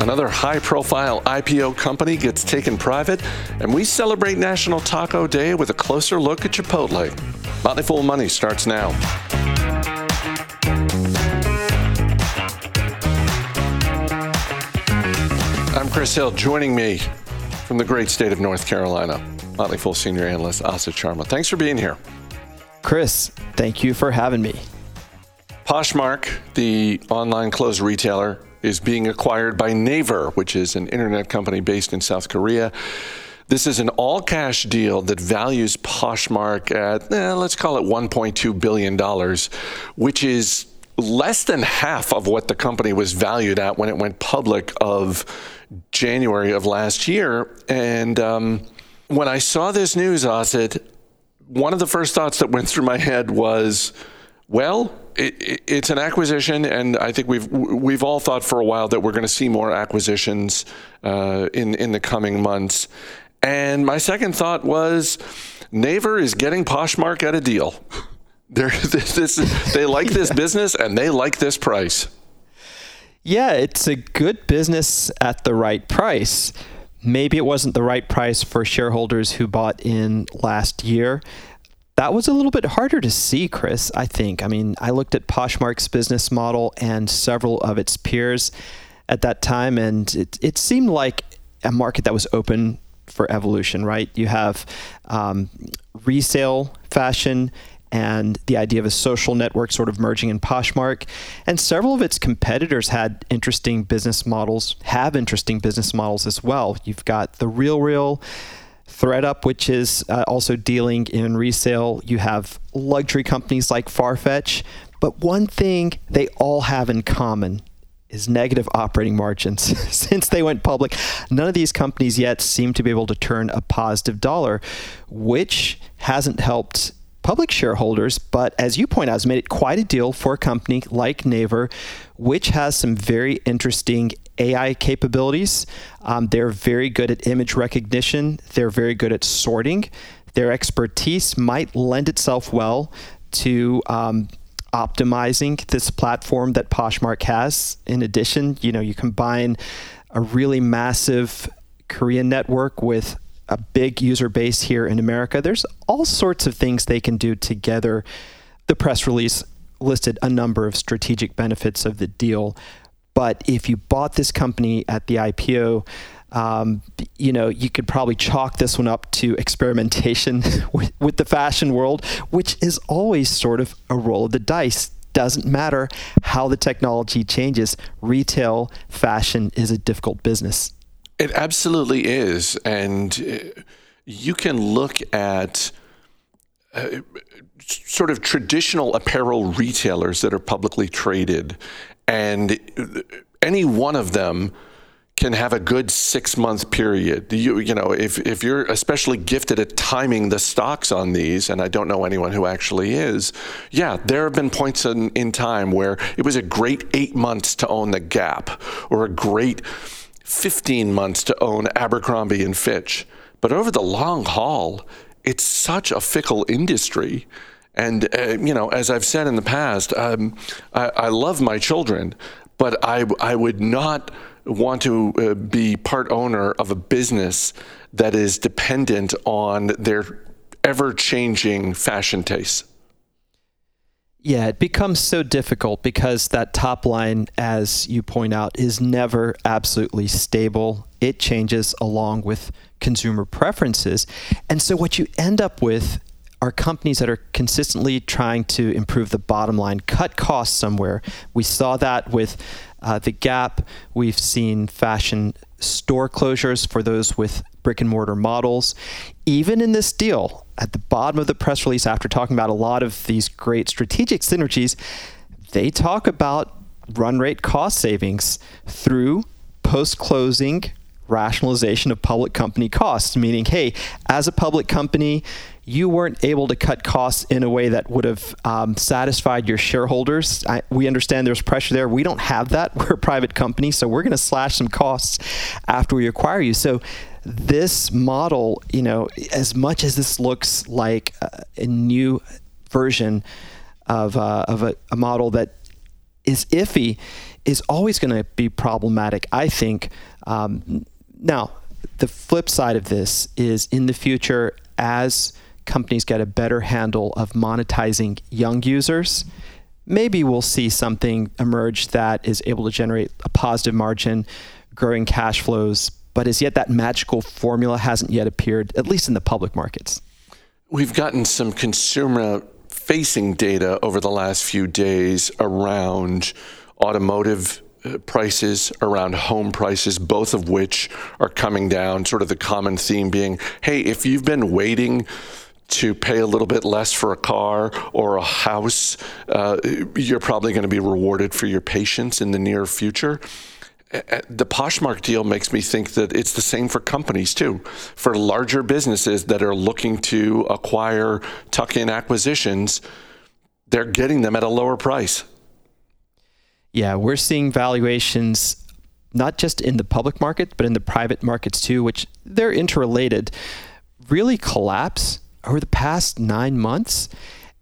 Another high profile IPO company gets taken private, and we celebrate National Taco Day with a closer look at Chipotle. Motley Fool Money starts now. I'm Chris Hill. Joining me from the great state of North Carolina, Motley Fool senior analyst Asit Sharma. Thanks for being here. Chris, thank you for having me. Poshmark, the online clothes retailer, is being acquired by Naver, which is an internet company based in South Korea. This is an all cash deal that values Poshmark at, eh, let's call it $1.2 billion, which is less than half of what the company was valued at when it went public of January of last year. And um, when I saw this news, Asit, one of the first thoughts that went through my head was, well, it, it's an acquisition, and I think we've we've all thought for a while that we're going to see more acquisitions uh, in in the coming months. And my second thought was, Naver is getting Poshmark at a deal. They're, this, they like this business and they like this price. Yeah, it's a good business at the right price. Maybe it wasn't the right price for shareholders who bought in last year that was a little bit harder to see, Chris, I think. I mean, I looked at Poshmark's business model and several of its peers at that time, and it, it seemed like a market that was open for evolution, right? You have um, resale fashion and the idea of a social network sort of merging in Poshmark. And several of its competitors had interesting business models, have interesting business models as well. You've got the RealReal ThredUp, which is uh, also dealing in resale. You have luxury companies like Farfetch. But one thing they all have in common is negative operating margins. Since they went public, none of these companies yet seem to be able to turn a positive dollar, which hasn't helped public shareholders, but as you point out, has made it quite a deal for a company like Naver, which has some very interesting AI capabilities. Um, they're very good at image recognition, they're very good at sorting. Their expertise might lend itself well to um, optimizing this platform that Poshmark has. In addition, you know, you combine a really massive Korean network with a big user base here in America. There's all sorts of things they can do together. The press release listed a number of strategic benefits of the deal. But if you bought this company at the IPO, um, you know, you could probably chalk this one up to experimentation with, with the fashion world, which is always sort of a roll of the dice. Doesn't matter how the technology changes, retail fashion is a difficult business. It absolutely is. And uh, you can look at uh, sort of traditional apparel retailers that are publicly traded, and any one of them can have a good six month period. You, you know, if, if you're especially gifted at timing the stocks on these, and I don't know anyone who actually is, yeah, there have been points in, in time where it was a great eight months to own the Gap or a great 15 months to own Abercrombie and Fitch. But over the long haul, it's such a fickle industry. And, uh, you know, as I've said in the past, um, I, I, love my children, but I, I would not want to uh, be part owner of a business that is dependent on their ever changing fashion tastes. Yeah, it becomes so difficult because that top line, as you point out, is never absolutely stable. It changes along with consumer preferences. And so what you end up with are companies that are consistently trying to improve the bottom line, cut costs somewhere. We saw that with uh, the Gap. We've seen fashion store closures for those with brick and mortar models. Even in this deal, at the bottom of the press release, after talking about a lot of these great strategic synergies, they talk about run rate cost savings through post closing rationalization of public company costs, meaning, hey, as a public company, you weren't able to cut costs in a way that would have um, satisfied your shareholders. I, we understand there's pressure there. We don't have that. We're a private company, so we're going to slash some costs after we acquire you. So this model, you know, as much as this looks like a, a new version of, uh, of a, a model that is iffy is always going to be problematic, I think. Um, now, the flip side of this is in the future, as companies get a better handle of monetizing young users, maybe we'll see something emerge that is able to generate a positive margin, growing cash flows, but as yet that magical formula hasn't yet appeared, at least in the public markets. We've gotten some consumer facing data over the last few days around automotive uh, prices, around home prices, both of which are coming down. Sort of the common theme being hey, if you've been waiting to pay a little bit less for a car or a house, uh, you're probably going to be rewarded for your patience in the near future the Poshmark deal makes me think that it's the same for companies too. For larger businesses that are looking to acquire tuck in acquisitions, they're getting them at a lower price. Yeah, we're seeing valuations not just in the public market, but in the private markets too, which they're interrelated, really collapse over the past nine months.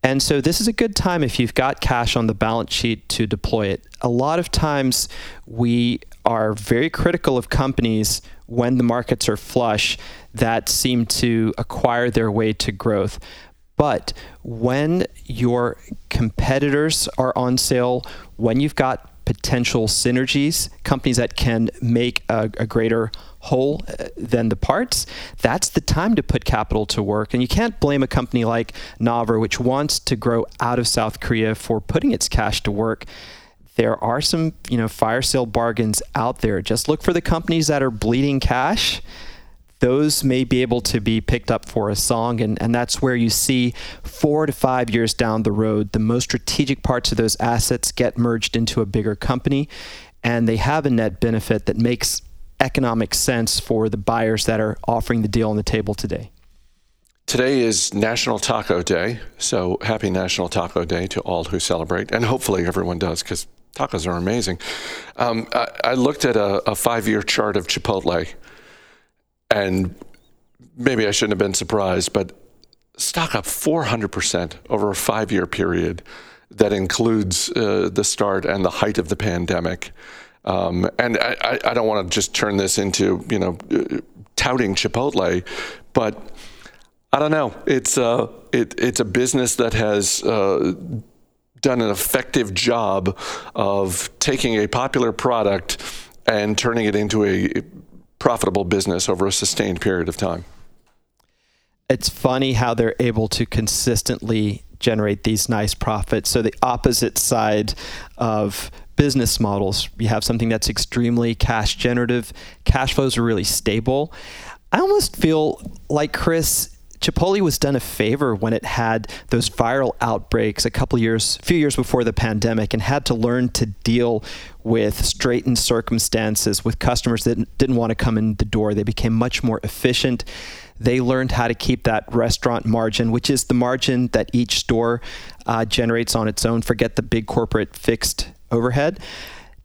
And so this is a good time if you've got cash on the balance sheet to deploy it. A lot of times we are very critical of companies when the markets are flush that seem to acquire their way to growth. But when your competitors are on sale, when you've got potential synergies, companies that can make a, a greater whole uh, than the parts, that's the time to put capital to work. And you can't blame a company like Naver, which wants to grow out of South Korea, for putting its cash to work. There are some, you know, fire sale bargains out there. Just look for the companies that are bleeding cash those may be able to be picked up for a song. And, and that's where you see four to five years down the road, the most strategic parts of those assets get merged into a bigger company. And they have a net benefit that makes economic sense for the buyers that are offering the deal on the table today. Today is National Taco Day, so happy National Taco Day to all who celebrate, and hopefully everyone does because tacos are amazing. Um, I, I, looked at a, a five year chart of Chipotle, and maybe I shouldn't have been surprised, but stock up 400% over a five year period that includes uh, the start and the height of the pandemic. Um, and I, I don't want to just turn this into, you know, touting Chipotle, but I don't know. It's, uh, it, it's a business that has uh, done an effective job of taking a popular product and turning it into a profitable business over a sustained period of time. It's funny how they're able to consistently generate these nice profits. So, the opposite side of business models, you have something that's extremely cash generative, cash flows are really stable. I almost feel like Chris Chipotle was done a favor when it had those viral outbreaks a couple years, few years before the pandemic, and had to learn to deal with straitened circumstances with customers that didn't want to come in the door. They became much more efficient. They learned how to keep that restaurant margin, which is the margin that each store uh, generates on its own. Forget the big corporate fixed overhead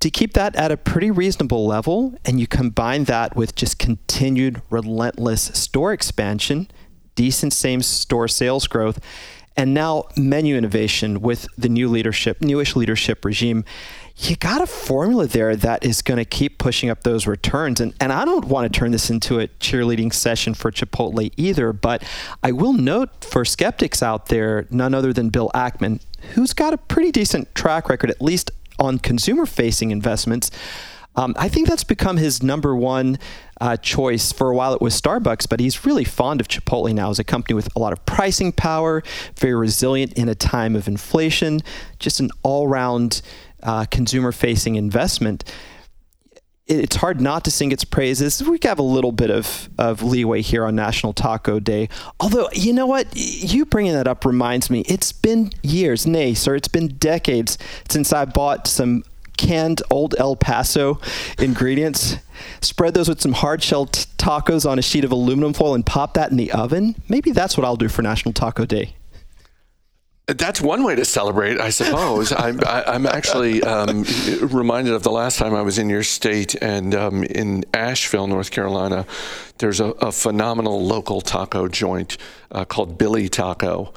to keep that at a pretty reasonable level, and you combine that with just continued relentless store expansion, decent same store sales growth, and now menu innovation with the new leadership, newish leadership regime. You got a formula there that is going to keep pushing up those returns. And, and I don't want to turn this into a cheerleading session for Chipotle either, but I will note for skeptics out there, none other than Bill Ackman, who's got a pretty decent track record, at least on consumer facing investments. Um, I think that's become his number one uh, choice. For a while, it was Starbucks, but he's really fond of Chipotle now as a company with a lot of pricing power, very resilient in a time of inflation, just an all round uh, consumer facing investment. It's hard not to sing its praises. We have a little bit of, of leeway here on National Taco Day. Although, you know what? You bringing that up reminds me, it's been years, nay, sir, it's been decades since I bought some canned old El Paso ingredients. Spread those with some hard shell t- tacos on a sheet of aluminum foil and pop that in the oven. Maybe that's what I'll do for National Taco Day. That's one way to celebrate, I suppose. I'm, I, am actually um, reminded of the last time I was in your state and um, in Asheville, North Carolina. There's a, a phenomenal local taco joint uh, called Billy Taco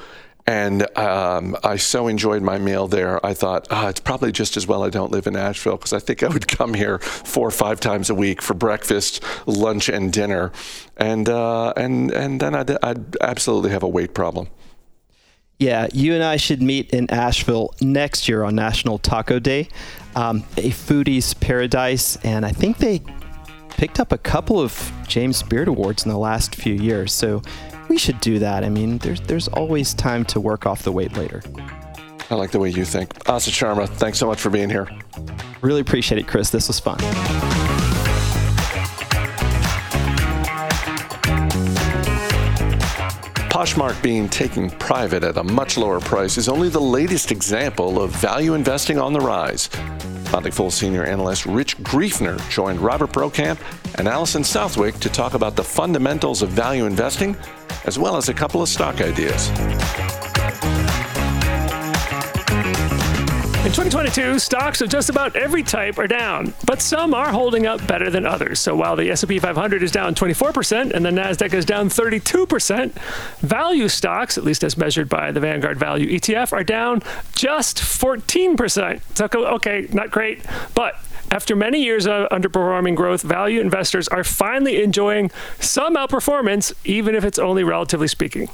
And um, I so enjoyed my meal there. I thought, oh, it's probably just as well I don't live in Asheville because I think I would come here four or five times a week for breakfast, lunch, and dinner. And, uh, and, and then I'd, I'd absolutely have a weight problem. Yeah, you and I should meet in Asheville next year on National Taco Day, um, a foodie's paradise, and I think they picked up a couple of James Beard Awards in the last few years. So we should do that. I mean, there's there's always time to work off the weight later. I like the way you think. Asit Sharma, thanks so much for being here. Really appreciate it, Chris. This was fun. Poshmark being taken private at a much lower price is only the latest example of value investing on the rise. Motley Fool senior analyst Rich Greifner joined Robert Brokamp and Alison Southwick to talk about the fundamentals of value investing, as well as a couple of stock ideas. In 2022, stocks of just about every type are down, but some are holding up better than others. So while the S&P 500 is down 24% and the Nasdaq is down 32%, value stocks, at least as measured by the Vanguard Value ETF, are down just 14%. So okay, not great, but after many years of underperforming growth, value investors are finally enjoying some outperformance, even if it's only relatively speaking.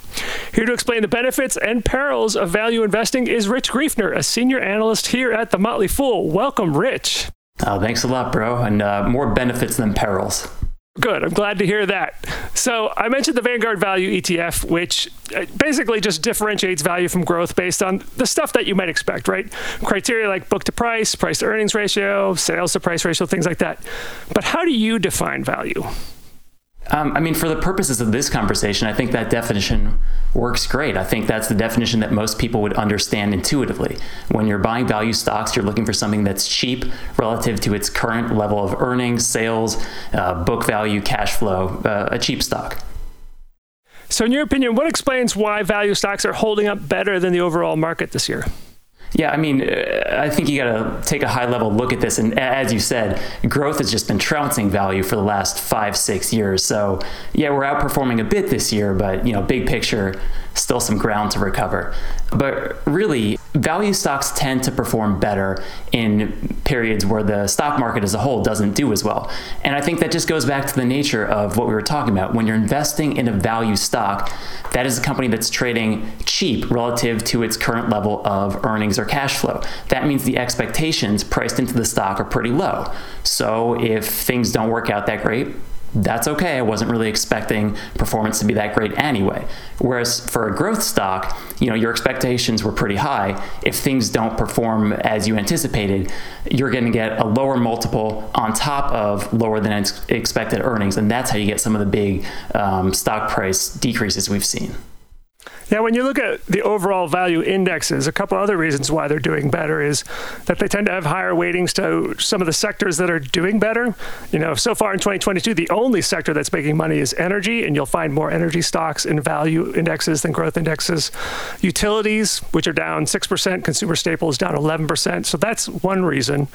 Here to explain the benefits and perils of value investing is Rich Greifner, a senior analyst here at The Motley Fool. Welcome, Rich. Oh, thanks a lot, bro. And uh, more benefits than perils. Good. I'm glad to hear that. So, I mentioned the Vanguard Value ETF, which uh, basically just differentiates value from growth based on the stuff that you might expect, right? Criteria like book to price, price to earnings ratio, sales to price ratio, things like that. But how do you define value? Um, I mean, for the purposes of this conversation, I think that definition works great. I think that's the definition that most people would understand intuitively. When you're buying value stocks, you're looking for something that's cheap relative to its current level of earnings, sales, uh, book value, cash flow, uh, a cheap stock. So, in your opinion, what explains why value stocks are holding up better than the overall market this year? Yeah, I mean, uh, I think you got to take a high level look at this. And as you said, growth has just been trouncing value for the last five, six years. So, yeah, we're outperforming a bit this year, but, you know, big picture, still some ground to recover. But really, value stocks tend to perform better in periods where the stock market as a whole doesn't do as well. And I think that just goes back to the nature of what we were talking about. When you're investing in a value stock, that is a company that's trading cheap relative to its current level of earnings or cash flow. That means the expectations priced into the stock are pretty low. So if things don't work out that great, that's okay. I wasn't really expecting performance to be that great anyway. Whereas for a growth stock, you know, your expectations were pretty high. If things don't perform as you anticipated, you're going to get a lower multiple on top of lower than expected earnings, and that's how you get some of the big um, stock price decreases we've seen. Now, when you look at the overall value indexes, a couple other reasons why they're doing better is that they tend to have higher weightings to some of the sectors that are doing better. You know, so far in 2022, the only sector that's making money is energy, and you'll find more energy stocks in value indexes than growth indexes. Utilities, which are down 6%, consumer staples down 11%. So that's one reason.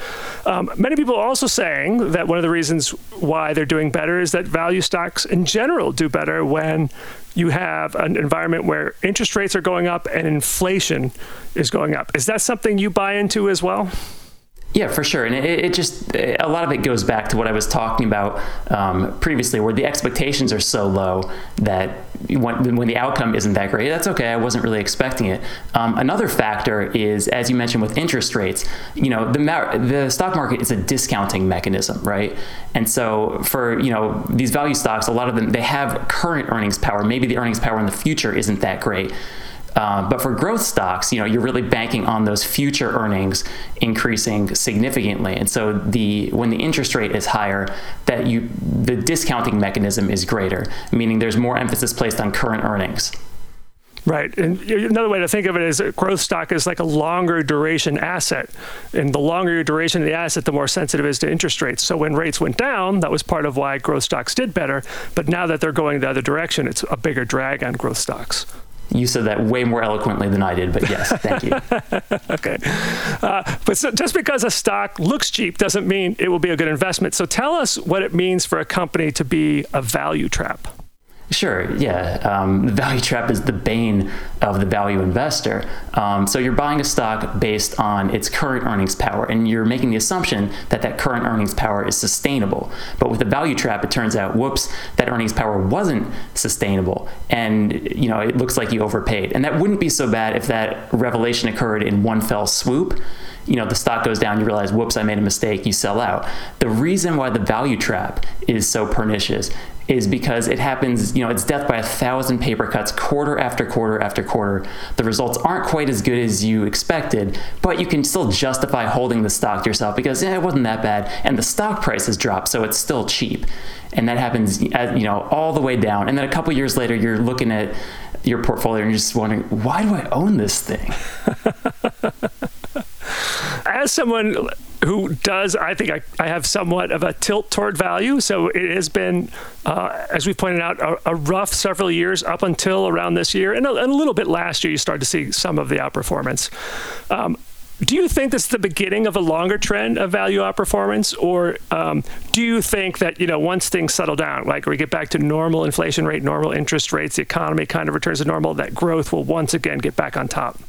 Um, many people are also saying that one of the reasons why they're doing better is that value stocks in general do better when you have an environment where interest rates are going up and inflation is going up. Is that something you buy into as well? Yeah, for sure. And it, it, just, a lot of it goes back to what I was talking about um, previously, where the expectations are so low that when, when, the outcome isn't that great, that's okay. I wasn't really expecting it. Um, another factor is, as you mentioned with interest rates, you know, the, the stock market is a discounting mechanism, right? And so for, you know, these value stocks, a lot of them, they have current earnings power. Maybe the earnings power in the future isn't that great. Uh, but for growth stocks, you know, you're really banking on those future earnings increasing significantly. And so the when the interest rate is higher, that you the discounting mechanism is greater, meaning there's more emphasis placed on current earnings. Right. And another way to think of it is a growth stock is like a longer duration asset. And the longer your duration of the asset, the more sensitive it is to interest rates. So when rates went down, that was part of why growth stocks did better. But now that they're going the other direction, it's a bigger drag on growth stocks. You said that way more eloquently than I did, but yes, thank you. okay. Uh, but so just because a stock looks cheap doesn't mean it will be a good investment. So tell us what it means for a company to be a value trap. Sure, yeah. Um, the value trap is the bane of the value investor. Um, so you're buying a stock based on its current earnings power, and you're making the assumption that that current earnings power is sustainable. But with the value trap, it turns out, whoops, that earnings power wasn't sustainable, and you know it looks like you overpaid. And that wouldn't be so bad if that revelation occurred in one fell swoop you know the stock goes down you realize whoops i made a mistake you sell out the reason why the value trap is so pernicious is because it happens, you know, it's death by a thousand paper cuts quarter after quarter after quarter. The results aren't quite as good as you expected, but you can still justify holding the stock to yourself because eh, it wasn't that bad and the stock price has dropped, so it's still cheap. And that happens, you know, all the way down. And then a couple years later, you're looking at your portfolio and you're just wondering, why do I own this thing? As someone who does, I think I, I, have somewhat of a tilt toward value. So it has been, uh, as we pointed out, a, a, rough several years up until around this year. And a, and a, little bit last year, you started to see some of the outperformance. Um, do you think this is the beginning of a longer trend of value outperformance, or um, do you think that you know once things settle down, like we get back to normal inflation rate, normal interest rates, the economy kind of returns to normal, that growth will once again get back on top?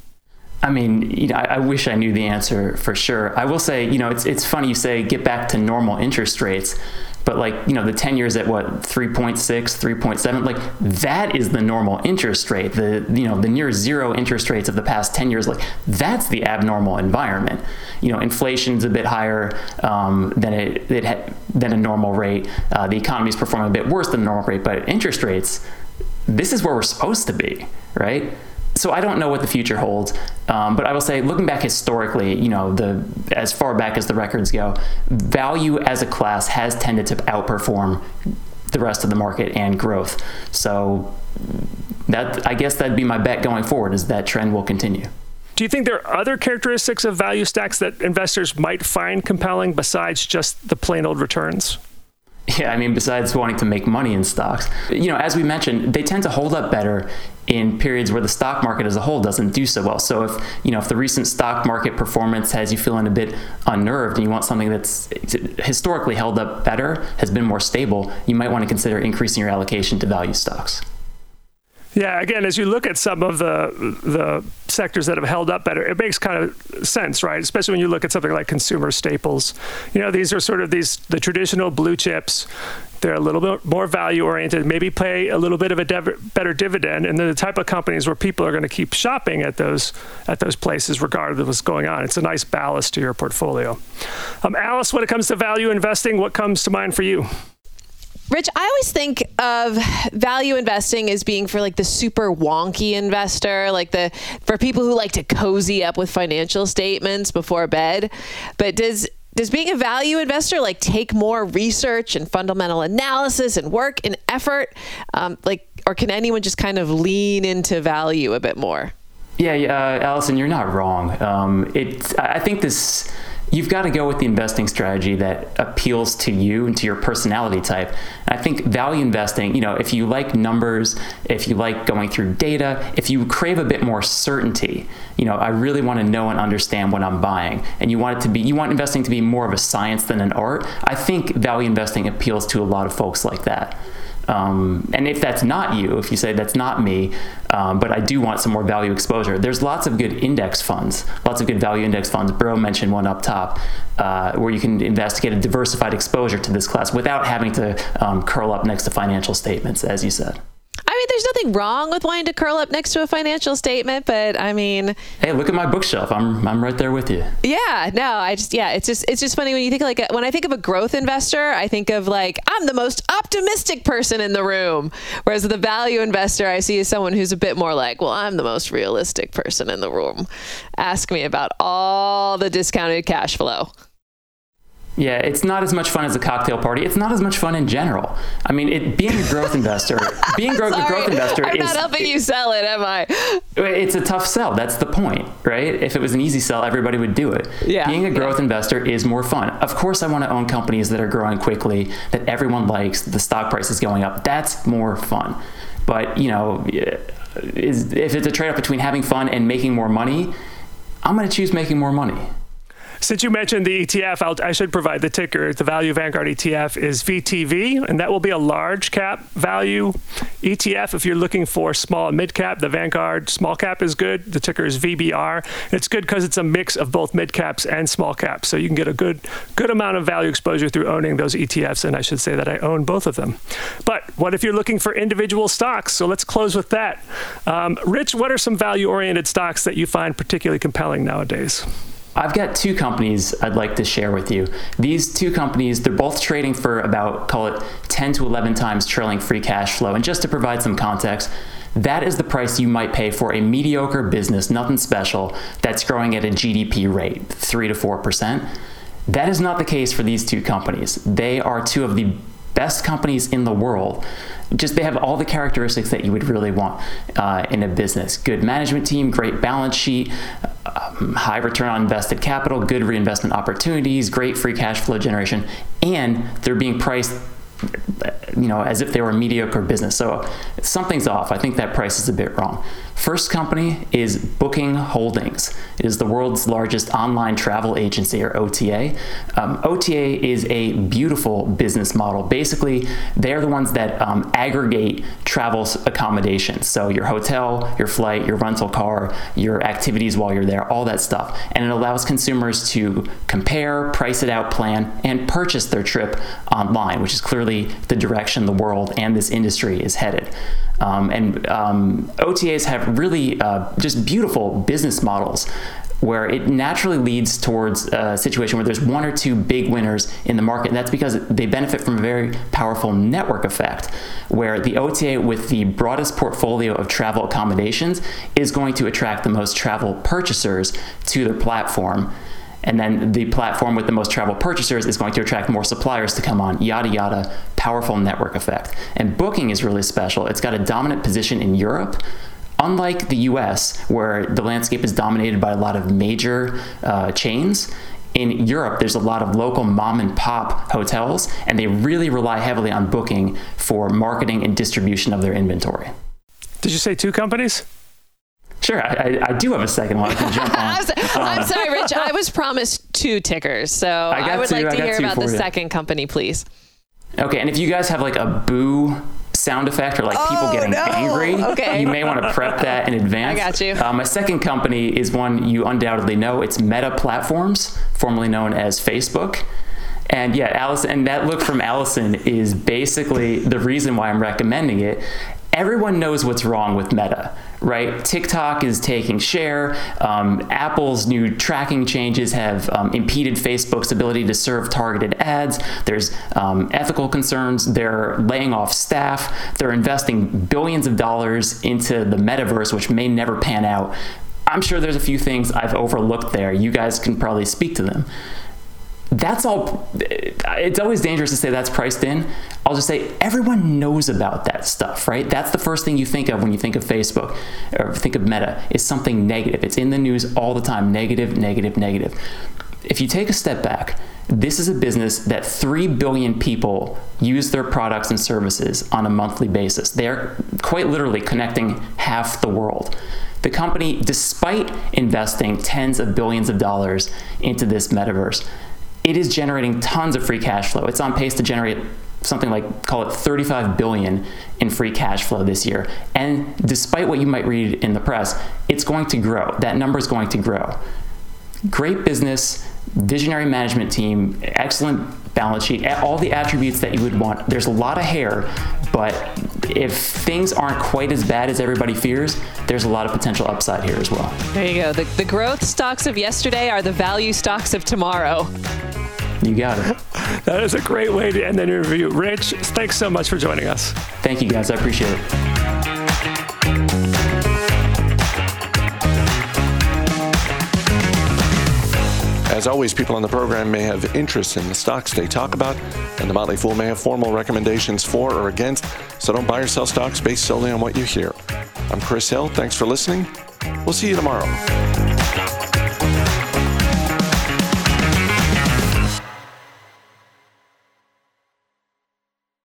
I mean, you know, I, I, wish I knew the answer for sure. I will say, you know, it's it's funny you say get back to normal interest rates, but like, you know, the 10 years at what 3.6, 3.7, like that is the normal interest rate. The you know, the near zero interest rates of the past 10 years, like that's the abnormal environment. You know, inflation's a bit higher um, than it, it ha- than a normal rate. Uh, the economy is performing a bit worse than normal rate, but interest rates, this is where we're supposed to be, right? So I don't know what the future holds, um, but I will say, looking back historically, you know, the as far back as the records go, value as a class has tended to outperform the rest of the market and growth. So that I guess that'd be my bet going forward is that trend will continue. Do you think there are other characteristics of value stacks that investors might find compelling besides just the plain old returns? Yeah, I mean, besides wanting to make money in stocks, you know, as we mentioned, they tend to hold up better in periods where the stock market as a whole doesn't do so well. So if you know if the recent stock market performance has you feeling a bit unnerved and you want something that's historically held up better, has been more stable, you might want to consider increasing your allocation to value stocks. Yeah, again, as you look at some of the the sectors that have held up better, it makes kind of sense, right? Especially when you look at something like consumer staples. You know, these are sort of these the traditional blue chips. They're a little bit more value oriented, maybe pay a little bit of a dev- better dividend, and they're the type of companies where people are going to keep shopping at those at those places regardless of what's going on. It's a nice ballast to your portfolio. Um, Alice, when it comes to value investing, what comes to mind for you? Rich, I always think of value investing as being for like the super wonky investor, like the for people who like to cozy up with financial statements before bed. But does does being a value investor like take more research and fundamental analysis and work and effort, um, like, or can anyone just kind of lean into value a bit more? Yeah, uh, Alison, you're not wrong. Um, it, I think this you've got to go with the investing strategy that appeals to you and to your personality type. And I think value investing, you know, if you like numbers, if you like going through data, if you crave a bit more certainty, you know, I really want to know and understand what I'm buying, and you want it to be, you want investing to be more of a science than an art. I think value investing appeals to a lot of folks like that. Um, and if that's not you, if you say that's not me, um, but I do want some more value exposure, there's lots of good index funds, lots of good value index funds. Bro mentioned one up top, uh, where you can investigate a diversified exposure to this class without having to um, curl up next to financial statements, as you said. There's nothing wrong with wanting to curl up next to a financial statement, but I mean, hey, look at my bookshelf. I'm I'm right there with you. Yeah, no, I just yeah, it's just it's just funny when you think like when I think of a growth investor, I think of like I'm the most optimistic person in the room, whereas the value investor I see is someone who's a bit more like, well, I'm the most realistic person in the room. Ask me about all the discounted cash flow. Yeah, it's not as much fun as a cocktail party. It's not as much fun in general. I mean, it, being a growth investor, being a growth investor I'm is not helping you sell it, am I? It's a tough sell. That's the point, right? If it was an easy sell, everybody would do it. Yeah, being a growth yeah. investor is more fun. Of course, I want to own companies that are growing quickly, that everyone likes, the stock price is going up. That's more fun. But you know, is, if it's a trade-off between having fun and making more money, I'm going to choose making more money. Since you mentioned the ETF, I'll, i should provide the ticker. The Value Vanguard ETF is VTV, and that will be a large cap value ETF. If you're looking for small and mid cap, the Vanguard small cap is good. The ticker is VBR. It's good because it's a mix of both mid caps and small caps, so you can get a good good amount of value exposure through owning those ETFs. And I should say that I own both of them. But what if you're looking for individual stocks? So let's close with that. Um, Rich, what are some value oriented stocks that you find particularly compelling nowadays? I've got two companies I'd like to share with you. These two companies, they're both trading for about, call it 10 to 11 times trailing free cash flow. And just to provide some context, that is the price you might pay for a mediocre business, nothing special, that's growing at a GDP rate, 3 to 4%. That is not the case for these two companies. They are two of the best companies in the world. Just they have all the characteristics that you would really want uh, in a business good management team, great balance sheet, um, high return on invested capital, good reinvestment opportunities, great free cash flow generation, and they're being priced you know, as if they were a mediocre business. So something's off. I think that price is a bit wrong. First company is Booking Holdings. It is the world's largest online travel agency, or OTA. Um, OTA is a beautiful business model. Basically, they're the ones that um, aggregate travel accommodations. So your hotel, your flight, your rental car, your activities while you're there, all that stuff. And it allows consumers to compare, price it out, plan, and purchase their trip online, which is clearly the direction the world and this industry is headed. Um, and um, OTAs have really uh, just beautiful business models where it naturally leads towards a situation where there's one or two big winners in the market. And that's because they benefit from a very powerful network effect, where the OTA with the broadest portfolio of travel accommodations is going to attract the most travel purchasers to their platform. And then the platform with the most travel purchasers is going to attract more suppliers to come on, yada, yada, powerful network effect. And booking is really special. It's got a dominant position in Europe. Unlike the US, where the landscape is dominated by a lot of major uh, chains, in Europe, there's a lot of local mom and pop hotels, and they really rely heavily on booking for marketing and distribution of their inventory. Did you say two companies? Sure, I, I, do have a second one I can jump on. I'm, um, sorry, Rich. I was promised two tickers, so I, I would two, like to hear about the you. second company, please. Okay, and if you guys have like a boo sound effect or like oh, people getting no. angry, okay. you may want to prep that in advance. I got you. Uh, my second company is one you undoubtedly know. It's Meta Platforms, formerly known as Facebook. And yeah, Alison, and that look from Alison is basically the reason why I'm recommending it everyone knows what's wrong with Meta, right? TikTok is taking share. Um, Apple's new tracking changes have um, impeded Facebook's ability to serve targeted ads. There's um, ethical concerns. They're laying off staff. They're investing billions of dollars into the metaverse, which may never pan out. I'm sure there's a few things I've overlooked there. You guys can probably speak to them that's all it's always dangerous to say that's priced in i'll just say everyone knows about that stuff right? That's the first thing you think of when you think of facebook or think of meta is something negative. It's in the news all the time negative negative negative. If you take a step back this is a business that 3 billion people use their products and services on a monthly basis. They are quite literally connecting half the world. The company, despite investing tens of billions of dollars into this metaverse, it is generating tons of free cash flow. It's on pace to generate something like call it 35 billion in free cash flow this year. And despite what you might read in the press, it's going to grow. That number is going to grow. Great business, visionary management team, excellent balance sheet, all the attributes that you would want. There's a lot of hair, but if things aren't quite as bad as everybody fears, there's a lot of potential upside here as well. There you go. The, the growth stocks of yesterday are the value stocks of tomorrow. You got it. that is a great way to end the interview. Rich, thanks so much for joining us. Thank you, guys. I appreciate it. As always, people on the program may have interest in the stocks they talk about, and the Motley Fool may have formal recommendations for or against, so don't buy or sell stocks based solely on what you hear. I'm Chris Hill. Thanks for listening. We'll see you tomorrow.